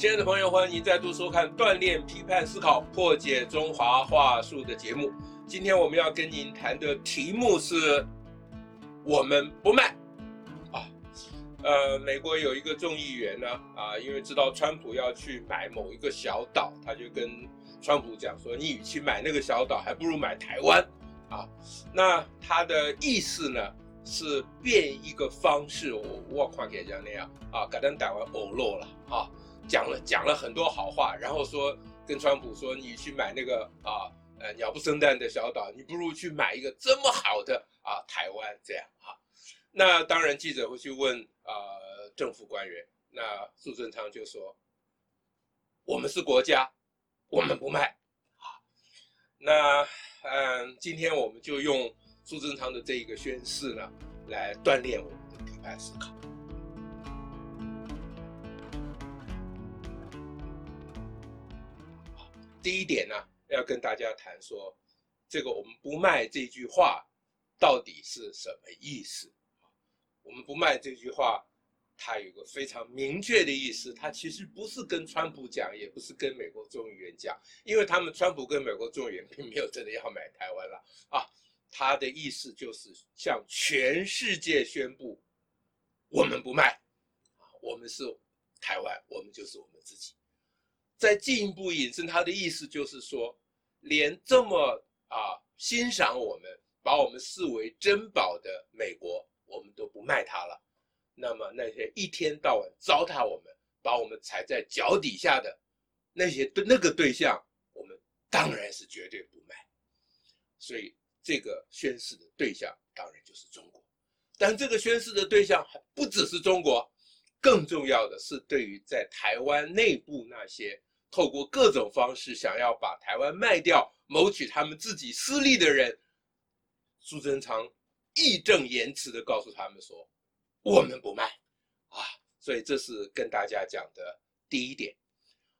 亲爱的朋友，欢迎您再度收看《锻炼批判思考，破解中华话术》的节目。今天我们要跟您谈的题目是“我们不卖”。啊，呃，美国有一个众议员呢，啊，因为知道川普要去买某一个小岛，他就跟川普讲说：“你与其买那个小岛，还不如买台湾。”啊，那他的意思呢是变一个方式，我我看给这样那样啊，改成台湾欧落了啊。讲了讲了很多好话，然后说跟川普说，你去买那个啊呃鸟不生蛋的小岛，你不如去买一个这么好的啊台湾这样啊。那当然记者会去问啊、政府官员，那苏贞昌就说，我们是国家，我们不卖啊。那嗯，今天我们就用苏贞昌的这一个宣誓呢，来锻炼我们的批判思考。第一点呢，要跟大家谈说，这个“我们不卖”这句话到底是什么意思？我们不卖这句话，它有个非常明确的意思，它其实不是跟川普讲，也不是跟美国众议员讲，因为他们川普跟美国众议员并没有真的要买台湾了啊。他的意思就是向全世界宣布，我们不卖，我们是台湾，我们就是我们自己。再进一步引申，他的意思就是说，连这么啊欣赏我们、把我们视为珍宝的美国，我们都不卖它了。那么那些一天到晚糟蹋我们、把我们踩在脚底下的那些对那个对象，我们当然是绝对不卖。所以这个宣誓的对象当然就是中国。但这个宣誓的对象还不只是中国，更重要的是对于在台湾内部那些。透过各种方式想要把台湾卖掉，谋取他们自己私利的人，苏贞昌义正言辞地告诉他们说：“我们不卖。”啊，所以这是跟大家讲的第一点。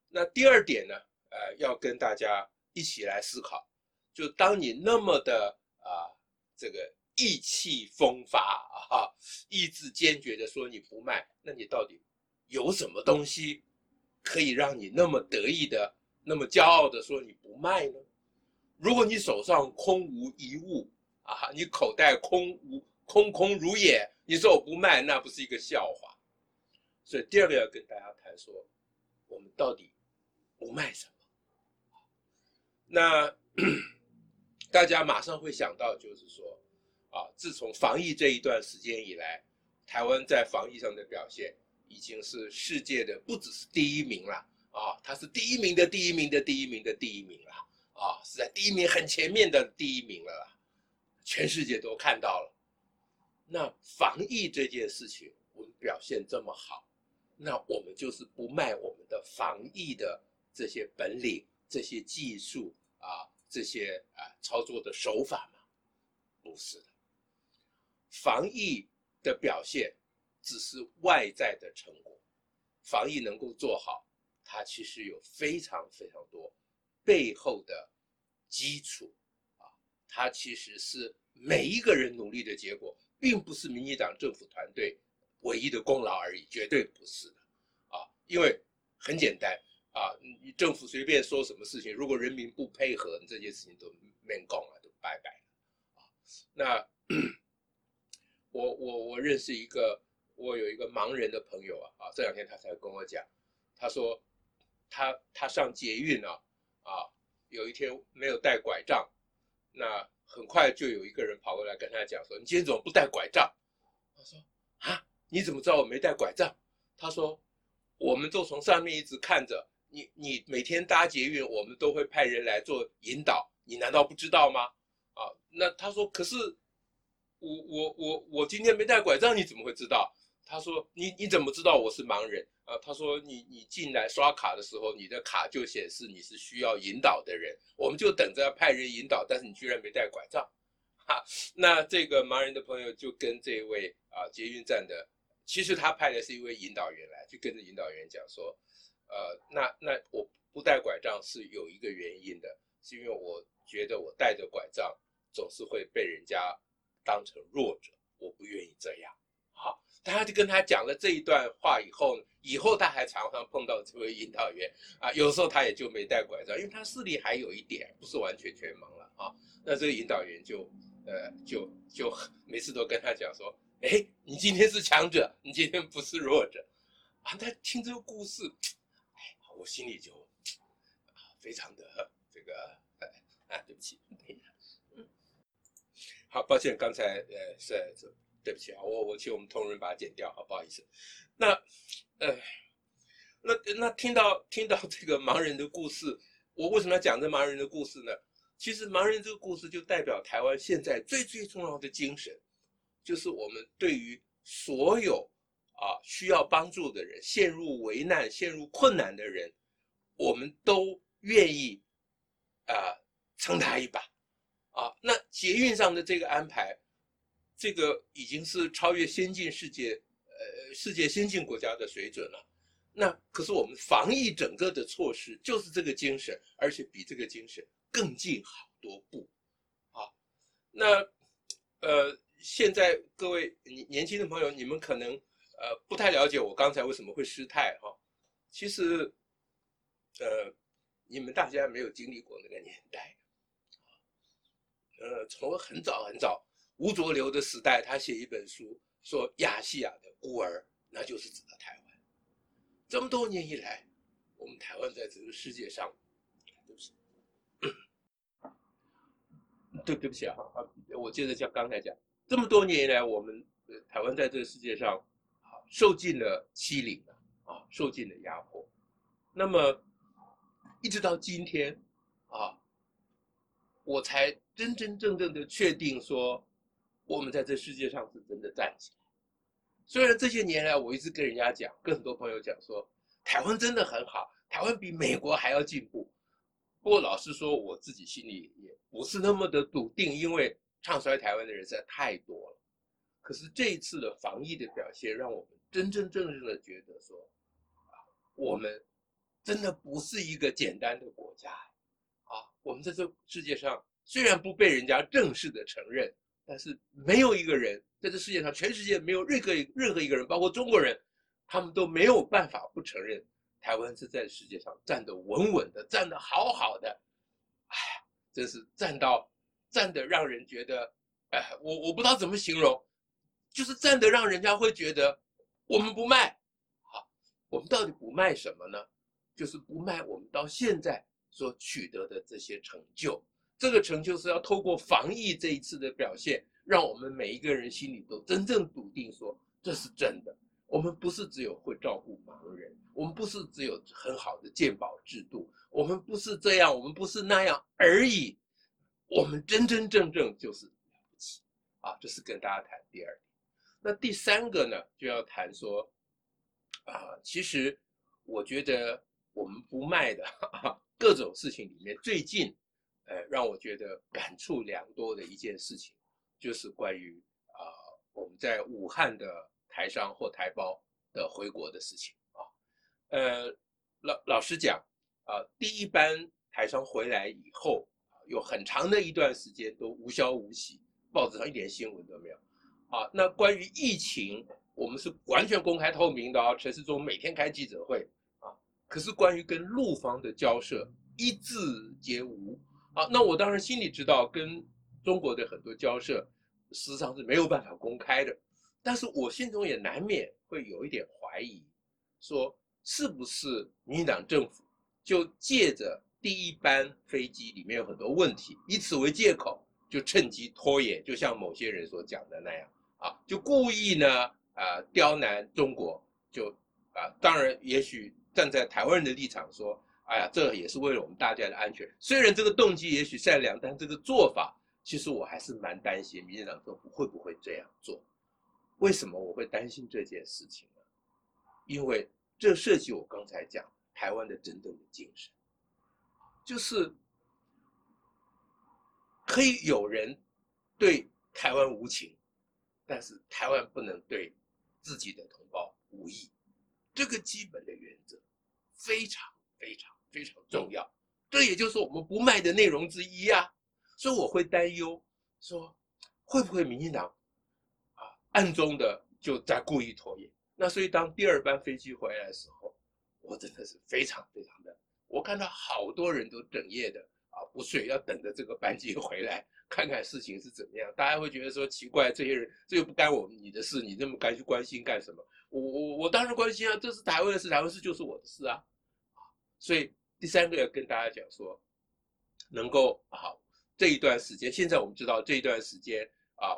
那第二点呢？呃，要跟大家一起来思考，就当你那么的啊，这个意气风发啊，意志坚决的说你不卖，那你到底有什么东西？可以让你那么得意的、那么骄傲的说你不卖呢？如果你手上空无一物啊，你口袋空无空空如也，你说我不卖，那不是一个笑话。所以第二个要跟大家谈说，我们到底不卖什么？那 大家马上会想到，就是说啊，自从防疫这一段时间以来，台湾在防疫上的表现。已经是世界的不只是第一名了啊，他是第一名的第一名的第一名的第一名了啊，是在第一名很前面的第一名了，全世界都看到了。那防疫这件事情，我们表现这么好，那我们就是不卖我们的防疫的这些本领、这些技术啊、这些啊操作的手法吗？不是的，防疫的表现。只是外在的成果，防疫能够做好，它其实有非常非常多背后的基础啊，它其实是每一个人努力的结果，并不是民进党政府团队唯一的功劳而已，绝对不是的啊，因为很简单啊，你政府随便说什么事情，如果人民不配合，这件事情都没功了，都拜拜了啊。那 我我我认识一个。我有一个盲人的朋友啊，啊，这两天他才跟我讲，他说他他上捷运啊，啊，有一天没有带拐杖，那很快就有一个人跑过来跟他讲说，你今天怎么不带拐杖？他说啊，你怎么知道我没带拐杖？他说，我们都从上面一直看着你，你每天搭捷运，我们都会派人来做引导，你难道不知道吗？啊，那他说，可是我我我我今天没带拐杖，你怎么会知道？他说：“你你怎么知道我是盲人啊？”他说：“你你进来刷卡的时候，你的卡就显示你是需要引导的人，我们就等着要派人引导，但是你居然没带拐杖，哈。”那这个盲人的朋友就跟这位啊捷运站的，其实他派的是一位引导员来，就跟着引导员讲说：“呃，那那我不带拐杖是有一个原因的，是因为我觉得我带着拐杖总是会被人家当成弱者，我不愿意这样。”他就跟他讲了这一段话以后，以后他还常常碰到这位引导员啊，有时候他也就没带拐杖，因为他视力还有一点，不是完全全盲了啊。那这个引导员就呃就就每次都跟他讲说，哎，你今天是强者，你今天不是弱者啊。他听这个故事，哎，我心里就非常的这个 啊，对不起，嗯，好，抱歉，刚才呃是是。对不起啊，我我请我们同仁把它剪掉，好不好意思。那，呃，那那听到听到这个盲人的故事，我为什么要讲这盲人的故事呢？其实盲人这个故事就代表台湾现在最最重要的精神，就是我们对于所有啊需要帮助的人、陷入危难、陷入困难的人，我们都愿意啊撑他一把啊。那捷运上的这个安排。这个已经是超越先进世界，呃，世界先进国家的水准了。那可是我们防疫整个的措施就是这个精神，而且比这个精神更进好多步，啊。那呃，现在各位年年轻的朋友，你们可能呃不太了解我刚才为什么会失态哈。其实，呃，你们大家没有经历过那个年代，呃，从很早很早。吴浊流的时代，他写一本书说亚细亚的孤儿，那就是指的台湾。这么多年以来，我们台湾在这个世界上，对不起，对对不起啊，我接着讲刚才讲，这么多年以来，我们台湾在这个世界上，受尽了欺凌啊，受尽了压迫。那么，一直到今天，啊，我才真真正正的确定说。我们在这世界上是真的站起来。虽然这些年来，我一直跟人家讲，跟很多朋友讲说，台湾真的很好，台湾比美国还要进步。不过老实说，我自己心里也不是那么的笃定，因为唱衰台湾的人实在太多了。可是这一次的防疫的表现，让我们真真正正的觉得说，啊，我们真的不是一个简单的国家，啊，我们在这世界上虽然不被人家正式的承认。但是没有一个人在这世界上，全世界没有任何任何一个人，包括中国人，他们都没有办法不承认台湾是在世界上站得稳稳的，站得好好的。哎，真是站到站得让人觉得，哎，我我不知道怎么形容，就是站得让人家会觉得我们不卖。好，我们到底不卖什么呢？就是不卖我们到现在所取得的这些成就。这个成就是要透过防疫这一次的表现，让我们每一个人心里都真正笃定说，这是真的。我们不是只有会照顾盲人，我们不是只有很好的鉴保制度，我们不是这样，我们不是那样而已。我们真真正正就是了不起啊！这是跟大家谈第二点。那第三个呢，就要谈说，啊，其实我觉得我们不卖的啊，各种事情里面，最近。呃，让我觉得感触良多的一件事情，就是关于啊、我们在武汉的台商或台胞的回国的事情啊。呃，老老实讲啊，第一班台商回来以后，有很长的一段时间都无消无息，报纸上一点新闻都没有。啊，那关于疫情，我们是完全公开透明的啊，陈时中每天开记者会啊。可是关于跟陆方的交涉，一字皆无。那我当然心里知道，跟中国的很多交涉，实际上是没有办法公开的。但是我心中也难免会有一点怀疑，说是不是民进党政府就借着第一班飞机里面有很多问题，以此为借口，就趁机拖延，就像某些人所讲的那样，啊，就故意呢，啊，刁难中国，就啊，当然也许站在台湾人的立场说。哎呀，这也是为了我们大家的安全。虽然这个动机也许善良，但这个做法，其实我还是蛮担心，民进党政府会不会这样做？为什么我会担心这件事情呢？因为这涉及我刚才讲台湾的真正的精神，就是可以有人对台湾无情，但是台湾不能对自己的同胞无义。这个基本的原则非常非常。非常重要，这也就是我们不卖的内容之一啊。所以我会担忧说，会不会民进党啊暗中的就在故意拖延。那所以当第二班飞机回来的时候，我真的是非常非常的，我看到好多人都整夜的啊不睡，要等着这个班机回来，看看事情是怎么样。大家会觉得说奇怪，这些人这又不干我们你的事，你那么该去关心干什么？我我我当然关心啊，这是台湾的事，台湾事就是我的事啊。所以第三个要跟大家讲说，能够好这一段时间，现在我们知道这一段时间啊，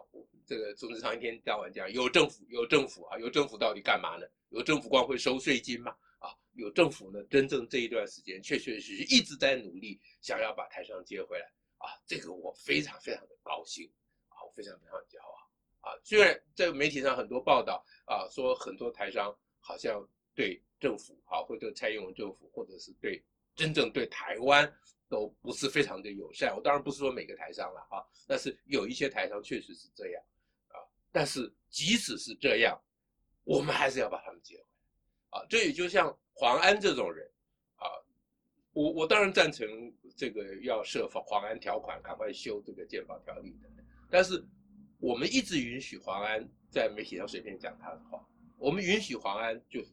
这个总之上一天到晚讲有政府有政府啊，有政府到底干嘛呢？有政府光会收税金吗？啊，有政府呢，真正这一段时间确确实实一直在努力，想要把台商接回来啊，这个我非常非常的高兴啊，我非常非常骄傲啊。虽然在媒体上很多报道啊，说很多台商好像对。政府啊，或者蔡英文政府，或者是对真正对台湾都不是非常的友善。我当然不是说每个台商了啊，但是有一些台商确实是这样啊。但是即使是这样，我们还是要把他们接回来啊。这也就像黄安这种人啊，我我当然赞成这个要设黄安条款，赶快修这个健保条例的。但是我们一直允许黄安在媒体上随便讲他的话，我们允许黄安就是。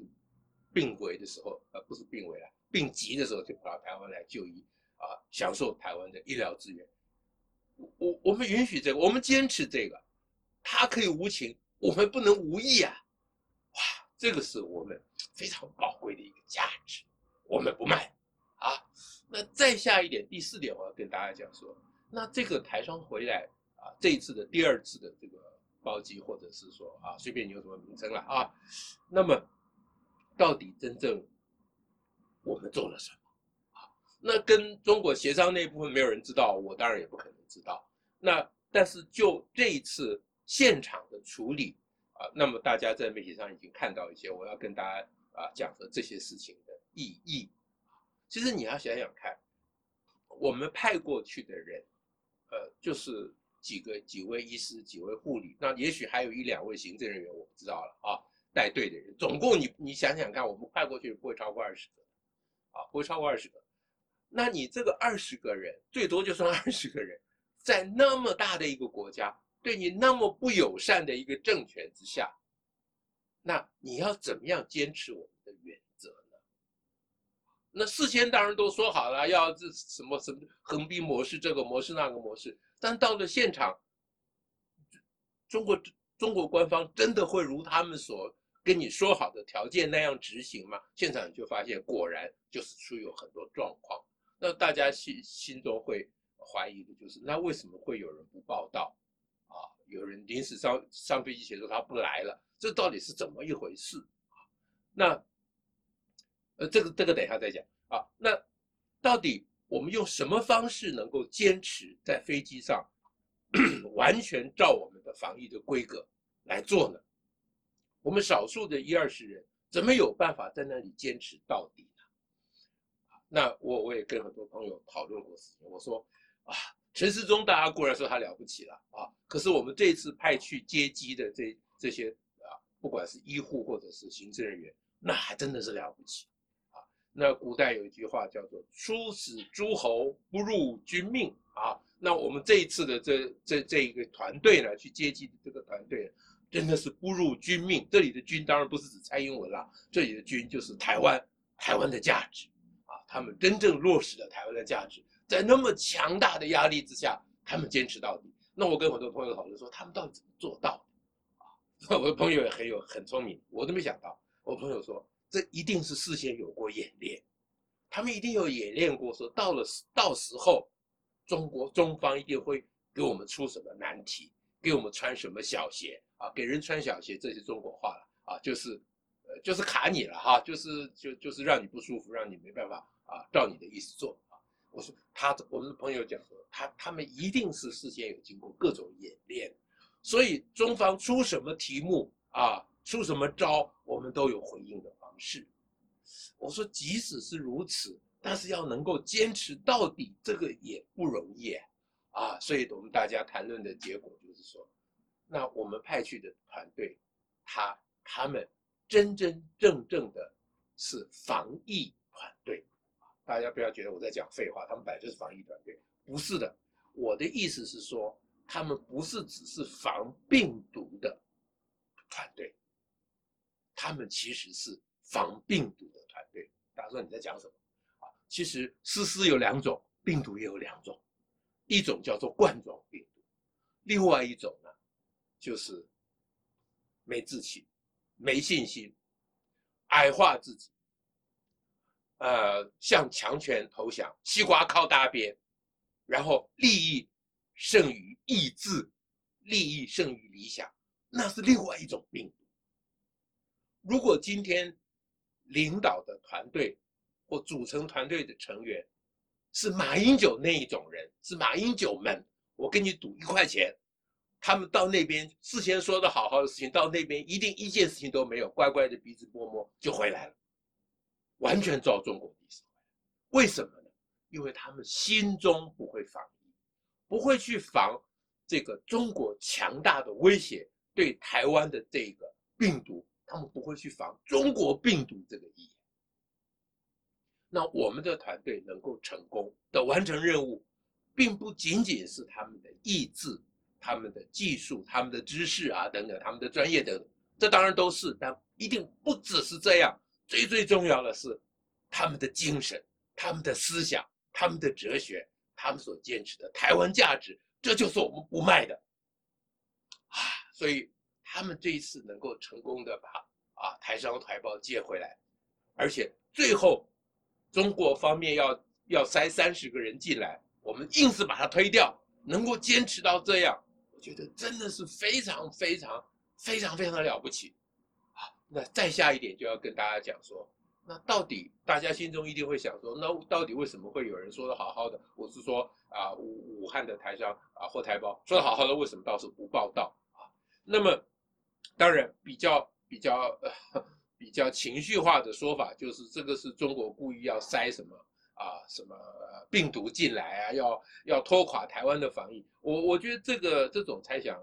病危的时候，呃，不是病危了，病急的时候就跑到台湾来就医，啊，享受台湾的医疗资源。我我们允许这个，我们坚持这个，他可以无情，我们不能无义啊！哇，这个是我们非常宝贵的一个价值，我们不卖啊。那再下一点，第四点，我要跟大家讲说，那这个台商回来啊，这一次的第二次的这个包机，或者是说啊，随便你有什么名称了啊，那么。到底真正我们做了什么啊？那跟中国协商那一部分没有人知道，我当然也不可能知道。那但是就这一次现场的处理啊，那么大家在媒体上已经看到一些，我要跟大家啊讲的这些事情的意义。其实你要想想看，我们派过去的人，呃，就是几个几位医师、几位护理，那也许还有一两位行政人员，我不知道了啊。带队的人，总共你你想想看，我们派过去不会超过二十个，不会超过二十个。那你这个二十个人，最多就算二十个人，在那么大的一个国家，对你那么不友善的一个政权之下，那你要怎么样坚持我们的原则呢？那事先当然都说好了，要这什么什么横滨模式，这个模式那个模式，但到了现场，中国中国官方真的会如他们所跟你说好的条件那样执行吗？现场就发现，果然就是出有很多状况。那大家心心中会怀疑的就是，那为什么会有人不报道？啊，有人临时上上飞机前说他不来了，这到底是怎么一回事？啊，那呃，这个这个等一下再讲啊。那到底我们用什么方式能够坚持在飞机上 完全照我们的防疫的规格来做呢？我们少数的一二十人，怎么有办法在那里坚持到底呢？那我我也跟很多朋友讨论过事情。我说啊，陈世忠大家固然说他了不起了啊，可是我们这次派去接机的这这些啊，不管是医护或者是行政人员，那还真的是了不起啊。那古代有一句话叫做“出使诸侯，不入君命”啊。那我们这一次的这这这一个团队呢，去接机的这个团队。真的是不辱君命。这里的“君”当然不是指蔡英文啦，这里的“君”就是台湾，台湾的价值啊。他们真正落实了台湾的价值，在那么强大的压力之下，他们坚持到底。那我跟很多朋友讨论说，他们到底怎么做到的啊？我的朋友也很有很聪明，我都没想到。我朋友说，这一定是事先有过演练，他们一定有演练过，说到了到时候，中国中方一定会给我们出什么难题，给我们穿什么小鞋。啊，给人穿小鞋，这是中国话了啊，就是，呃，就是卡你了哈，就是就就是让你不舒服，让你没办法啊，照你的意思做啊。我说他，我们的朋友讲说，他他们一定是事先有经过各种演练，所以中方出什么题目啊，出什么招，我们都有回应的方式。我说，即使是如此，但是要能够坚持到底，这个也不容易啊。所以我们大家谈论的结果就是说。那我们派去的团队，他他们真真正正的是防疫团队，大家不要觉得我在讲废话，他们本来就是防疫团队，不是的。我的意思是说，他们不是只是防病毒的团队，他们其实是防病毒的团队。大家说你在讲什么？啊，其实丝丝有两种，病毒也有两种，一种叫做冠状病毒，另外一种呢，就是没志气、没信心、矮化自己，呃，向强权投降，西瓜靠大边，然后利益胜于意志，利益胜于理想，那是另外一种病毒。如果今天领导的团队或组成团队的成员是马英九那一种人，是马英九们，我跟你赌一块钱，他们到那边事先说的好好的事情，到那边一定一件事情都没有，乖乖的鼻子摸摸就回来了，完全照中国意思。为什么呢？因为他们心中不会防疫，不会去防这个中国强大的威胁对台湾的这个病毒。他们不会去防中国病毒这个意。那我们的团队能够成功的完成任务，并不仅仅是他们的意志、他们的技术、他们的知识啊等等，他们的专业等等，这当然都是，但一定不只是这样。最最重要的是他们的精神、他们的思想、他们的哲学、他们所坚持的台湾价值，这就是我们不卖的啊！所以。他们这一次能够成功的把啊台商台胞接回来，而且最后中国方面要要塞三十个人进来，我们硬是把它推掉，能够坚持到这样，我觉得真的是非常非常非常非常的了不起啊！那再下一点就要跟大家讲说，那到底大家心中一定会想说，那到底为什么会有人说的好好的？我是说啊武武汉的台商啊或台胞说的好好的，为什么倒是不报道啊？那么。当然，比较比较呃比较情绪化的说法就是，这个是中国故意要塞什么啊什么病毒进来啊，要要拖垮台湾的防疫。我我觉得这个这种猜想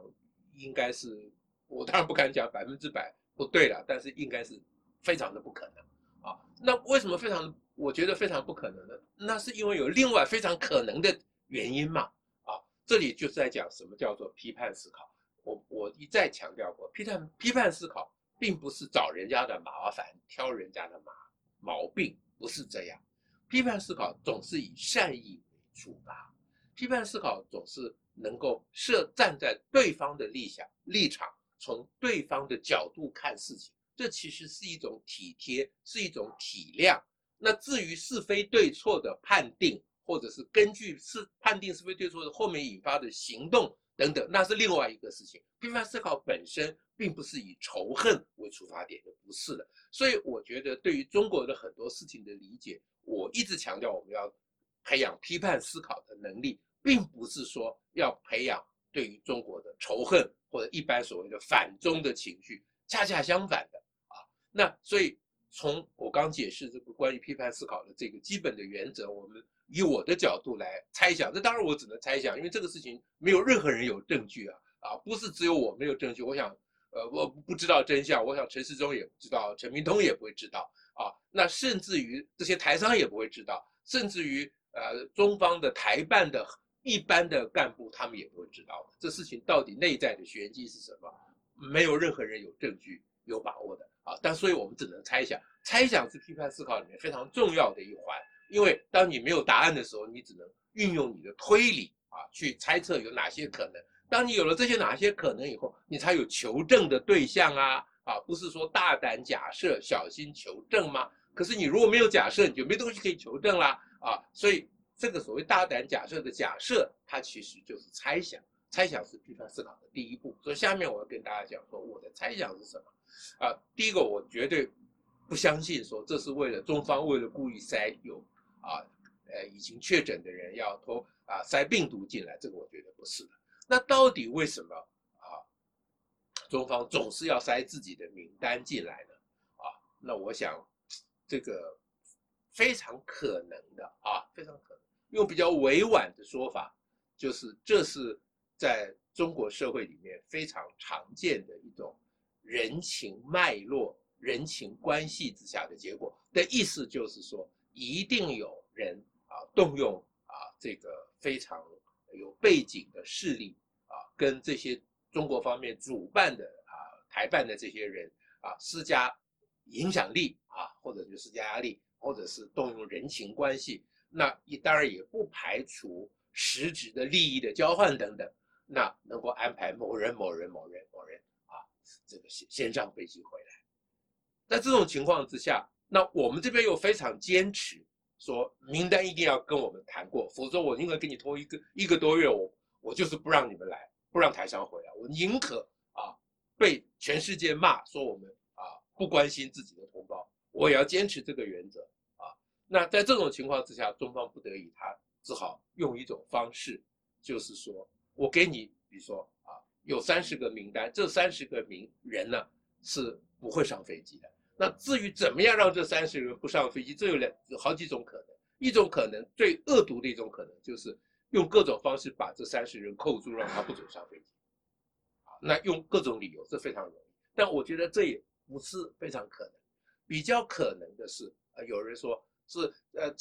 应该是，我当然不敢讲百分之百不对了，但是应该是非常的不可能啊。那为什么非常我觉得非常不可能呢？那是因为有另外非常可能的原因嘛啊。这里就是在讲什么叫做批判思考。我我一再强调过，批判批判思考并不是找人家的麻烦，挑人家的麻毛病，不是这样。批判思考总是以善意为出发，批判思考总是能够设站在对方的立场立场，从对方的角度看事情，这其实是一种体贴，是一种体谅。那至于是非对错的判定，或者是根据是判定是非对错的后面引发的行动。等等，那是另外一个事情。批判思考本身并不是以仇恨为出发点的，不是的。所以我觉得，对于中国的很多事情的理解，我一直强调我们要培养批判思考的能力，并不是说要培养对于中国的仇恨或者一般所谓的反中的情绪，恰恰相反的啊。那所以从我刚解释这个关于批判思考的这个基本的原则，我们。以我的角度来猜想，这当然我只能猜想，因为这个事情没有任何人有证据啊啊，不是只有我没有证据。我想，呃，我不知道真相，我想陈世忠也不知道，陈明通也不会知道啊。那甚至于这些台商也不会知道，甚至于呃中方的台办的一般的干部他们也不会知道。这事情到底内在的玄机是什么？没有任何人有证据有把握的啊。但所以我们只能猜想，猜想是批判思考里面非常重要的一环。因为当你没有答案的时候，你只能运用你的推理啊，去猜测有哪些可能。当你有了这些哪些可能以后，你才有求证的对象啊啊，不是说大胆假设，小心求证吗？可是你如果没有假设，你就没东西可以求证啦啊。所以这个所谓大胆假设的假设，它其实就是猜想，猜想是批判思考的第一步。所以下面我要跟大家讲说，我的猜想是什么啊？第一个，我绝对不相信说这是为了中方为了故意塞有。啊，呃，已经确诊的人要偷啊塞病毒进来，这个我觉得不是的。那到底为什么啊？中方总是要塞自己的名单进来呢？啊，那我想这个非常可能的啊，非常可能用比较委婉的说法，就是这是在中国社会里面非常常见的一种人情脉络、人情关系之下的结果的意思，就是说。一定有人啊动用啊这个非常有背景的势力啊，跟这些中国方面主办的啊台办的这些人啊施加影响力啊，或者就施加压力，或者是动用人情关系，那也当然也不排除实质的利益的交换等等，那能够安排某人、某人、某人、某人啊，这个先先上飞机回来。在这种情况之下，那我们这边又非常坚持说名单一定要跟我们谈过，否则我宁可给你拖一个一个多月，我我就是不让你们来，不让台商回来，我宁可啊被全世界骂说我们啊。不关心自己的同胞，我也要坚持这个原则啊。那在这种情况之下，中方不得已，他只好用一种方式，就是说我给你，比如说啊，有三十个名单，这三十个名人呢是不会上飞机的。那至于怎么样让这三十人不上飞机，这有两好几种可能。一种可能最恶毒的一种可能，就是用各种方式把这三十人扣住，让他不准上飞机。那用各种理由，这非常容易。但我觉得这也。不是非常可能，比较可能的是，呃，有人说是，呃，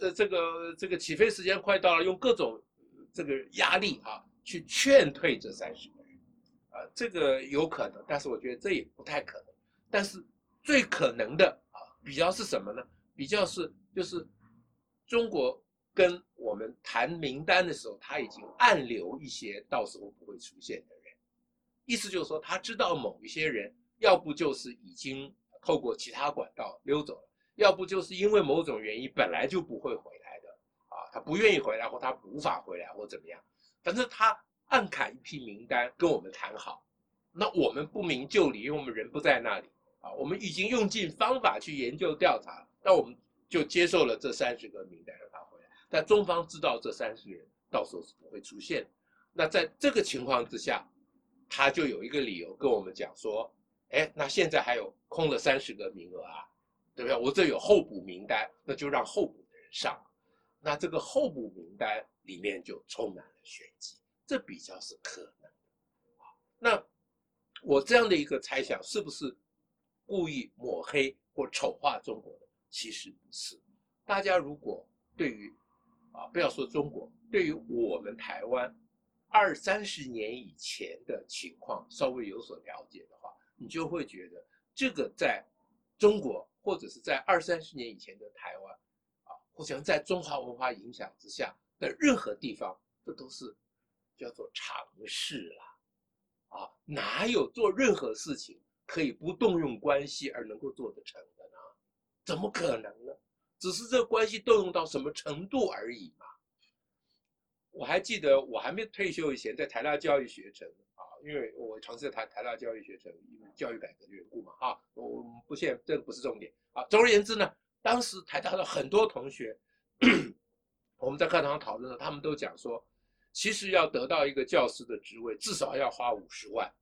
呃，这个这个起飞时间快到了，用各种这个压力啊，去劝退这三十个人，啊，这个有可能，但是我觉得这也不太可能。但是最可能的啊，比较是什么呢？比较是就是中国跟我们谈名单的时候，他已经暗留一些到时候不会出现的人，意思就是说他知道某一些人。要不就是已经透过其他管道溜走了，要不就是因为某种原因本来就不会回来的啊，他不愿意回来或他无法回来或怎么样，反正他暗砍一批名单跟我们谈好，那我们不明就里，因为我们人不在那里啊，我们已经用尽方法去研究调查，那我们就接受了这三十个名单让他回来，但中方知道这三十人到时候是不会出现，那在这个情况之下，他就有一个理由跟我们讲说。哎，那现在还有空了三十个名额啊，对不对？我这有候补名单，那就让候补的人上。那这个候补名单里面就充满了玄机，这比较是可能的。那我这样的一个猜想，是不是故意抹黑或丑化中国的？其实不是。大家如果对于啊，不要说中国，对于我们台湾二三十年以前的情况稍微有所了解的话，你就会觉得，这个在中国或者是在二三十年以前的台湾，啊，或者在中华文化影响之下的任何地方，这都是叫做常识啦，啊，哪有做任何事情可以不动用关系而能够做得成的呢？怎么可能呢？只是这关系动用到什么程度而已嘛。我还记得我还没退休以前，在台大教育学程。因为我尝试在台台大教育学程，因为教育改革的缘故嘛，啊，我们不现这个不是重点啊。总而言之呢，当时台大的很多同学，我们在课堂上讨论的，他们都讲说，其实要得到一个教师的职位，至少要花五十万。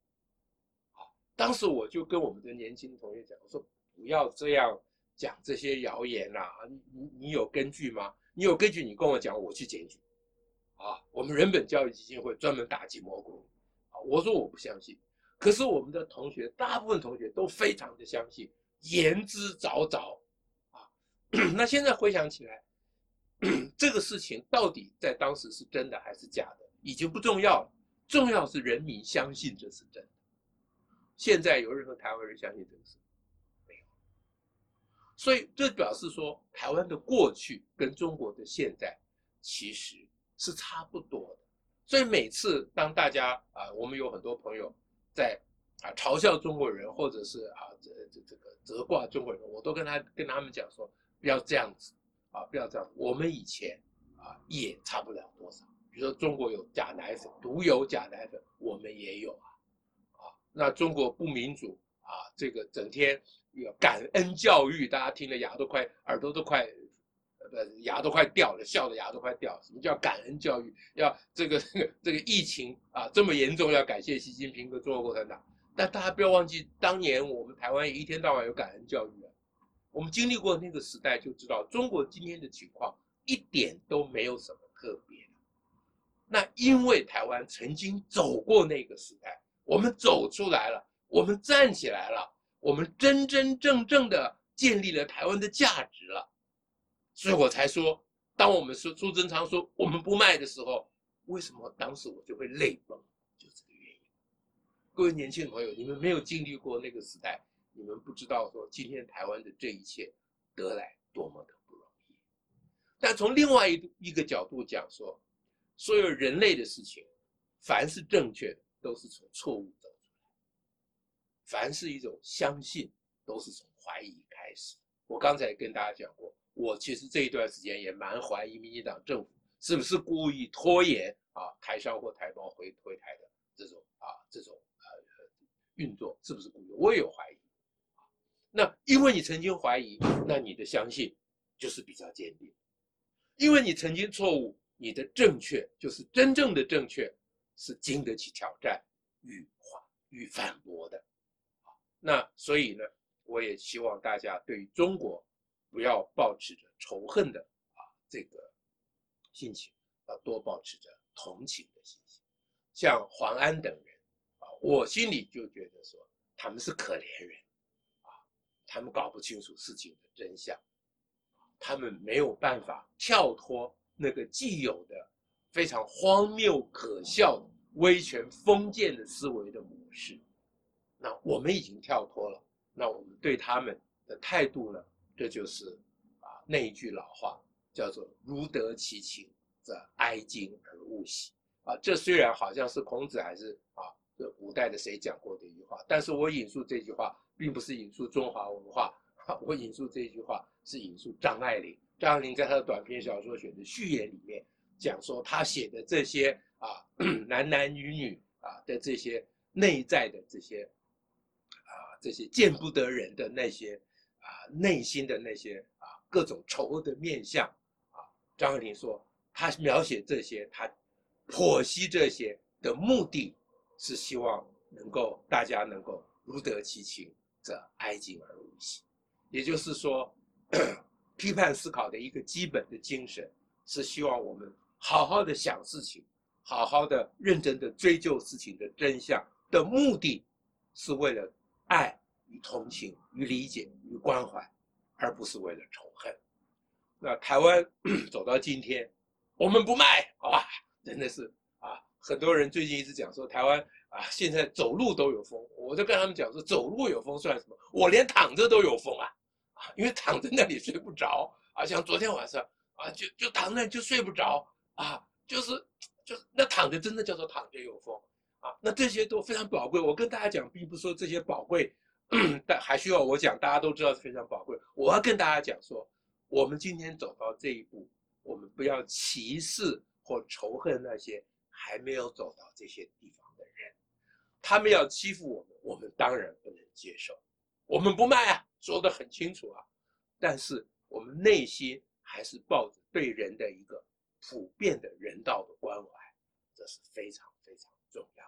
当时我就跟我们的年轻同学讲，我说不要这样讲这些谣言呐，你你你有根据吗？你有根据，你跟我讲，我去检举。啊，我们人本教育基金会专门打击蘑菇。我说我不相信，可是我们的同学，大部分同学都非常的相信，言之凿凿，啊，那现在回想起来，这个事情到底在当时是真的还是假的，已经不重要了，重要是人民相信这是真的。现在有任何台湾人相信这个事？没有。所以这表示说，台湾的过去跟中国的现在其实是差不多的。所以每次当大家啊，我们有很多朋友在啊嘲笑中国人，或者是啊这这这个责怪中国人，我都跟他跟他们讲说，不要这样子啊，不要这样。我们以前啊也差不了多少。比如说中国有假奶粉，独有假奶粉，我们也有啊啊。那中国不民主啊，这个整天有感恩教育，大家听了牙都快耳朵都快。呃，牙都快掉了，笑的牙都快掉。什么叫感恩教育？要这个 这个疫情啊这么严重，要感谢习近平和中国共产党。但大家不要忘记，当年我们台湾一天到晚有感恩教育啊。我们经历过那个时代，就知道中国今天的情况一点都没有什么特别。那因为台湾曾经走过那个时代，我们走出来了，我们站起来了，我们真真正正的建立了台湾的价值了。所以我才说，当我们说朱贞昌说我们不卖的时候，为什么当时我就会泪崩？就这个原因。各位年轻朋友，你们没有经历过那个时代，你们不知道说今天台湾的这一切得来多么的不容易。但从另外一一个角度讲说，所有人类的事情，凡是正确的，都是从错误走出来；凡是一种相信，都是从怀疑开始。我刚才跟大家讲过，我其实这一段时间也蛮怀疑民进党政府是不是故意拖延啊台商或台胞回回台的这种啊这种呃运作，是不是故意？我也有怀疑。那因为你曾经怀疑，那你的相信就是比较坚定；因为你曾经错误，你的正确就是真正的正确，是经得起挑战与与反驳的。那所以呢？我也希望大家对中国不要抱持着仇恨的啊这个心情，要多抱持着同情的心情。像黄安等人啊，我心里就觉得说他们是可怜人啊，他们搞不清楚事情的真相，他们没有办法跳脱那个既有的非常荒谬可笑的威权封建的思维的模式。那我们已经跳脱了。那我们对他们的态度呢？这就是啊那一句老话，叫做“如得其情，则哀矜而勿喜”。啊，这虽然好像是孔子还是啊这古代的谁讲过的一句话，但是我引述这句话，并不是引述中华文化，我引述这句话是引述张爱玲。张爱玲在她的短篇小说选的序言里面讲说，他写的这些啊男男女女啊的这些内在的这些。啊这些见不得人的那些啊，内心的那些啊，各种丑恶的面相啊，张爱玲说，她描写这些，她剖析这些的目的，是希望能够大家能够如得其情，则哀矜而勿喜。也就是说，批判思考的一个基本的精神，是希望我们好好的想事情，好好的认真的追究事情的真相的目的，是为了。爱与同情与理解与关怀，而不是为了仇恨。那台湾 走到今天，我们不卖，好吧？真的是啊，很多人最近一直讲说台湾啊，现在走路都有风。我就跟他们讲说，走路有风算什么？我连躺着都有风啊！啊，因为躺在那里睡不着啊，像昨天晚上啊，就就躺那就睡不着啊，就是就是那躺着真的叫做躺着有风。啊，那这些都非常宝贵。我跟大家讲，并不说这些宝贵，但还需要我讲，大家都知道是非常宝贵。我要跟大家讲说，我们今天走到这一步，我们不要歧视或仇恨那些还没有走到这些地方的人。他们要欺负我们，我们当然不能接受。我们不卖啊，说得很清楚啊。但是我们内心还是抱着对人的一个普遍的人道的关怀，这是非常非常重要。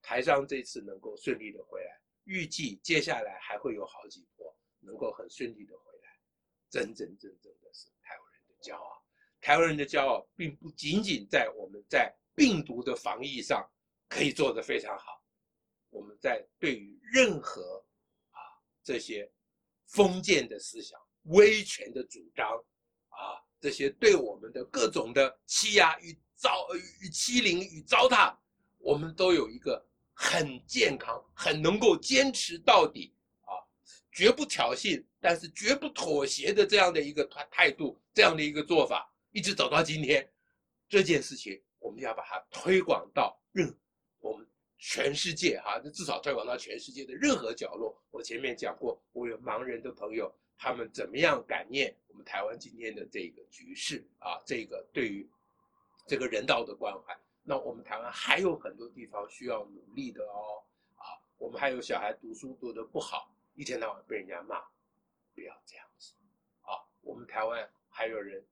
台商这次能够顺利的回来，预计接下来还会有好几波能够很顺利的回来，真真正正的是台湾人的骄傲。台湾人的骄傲并不仅仅在我们在病毒的防疫上可以做得非常好，我们在对于任何啊这些封建的思想、威权的主张这些对我们的各种的欺压与糟与欺凌与糟蹋，我们都有一个。很健康，很能够坚持到底啊，绝不挑衅，但是绝不妥协的这样的一个态态度，这样的一个做法，一直走到今天，这件事情我们要把它推广到任我们全世界哈，至少推广到全世界的任何角落。我前面讲过，我有盲人的朋友，他们怎么样感念我们台湾今天的这个局势啊，这个对于这个人道的关怀。那我们台湾还有很多地方需要努力的哦，啊，我们还有小孩读书读得不好，一天到晚被人家骂，不要这样子，啊，我们台湾还有人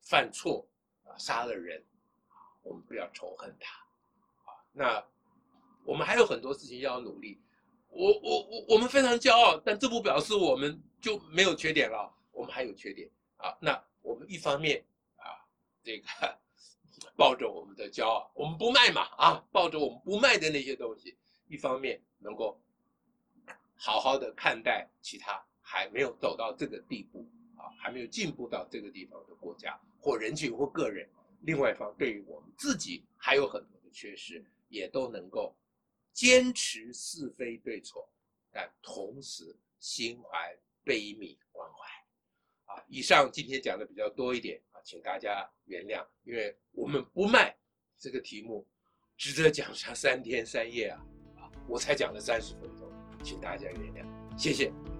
犯错啊，杀了人，啊，我们不要仇恨他，啊，那我们还有很多事情要努力，我我我我们非常骄傲，但这不表示我们就没有缺点了，我们还有缺点啊，那我们一方面啊，这个。抱着我们的骄傲，我们不卖嘛啊！抱着我们不卖的那些东西，一方面能够好好的看待其他还没有走到这个地步啊，还没有进步到这个地方的国家或人群或个人；另外一方对于我们自己还有很多的缺失，也都能够坚持是非对错，但同时心怀悲悯关怀。啊，以上今天讲的比较多一点啊，请大家原谅，因为我们不卖这个题目，值得讲上三天三夜啊，啊，我才讲了三十分钟，请大家原谅，谢谢。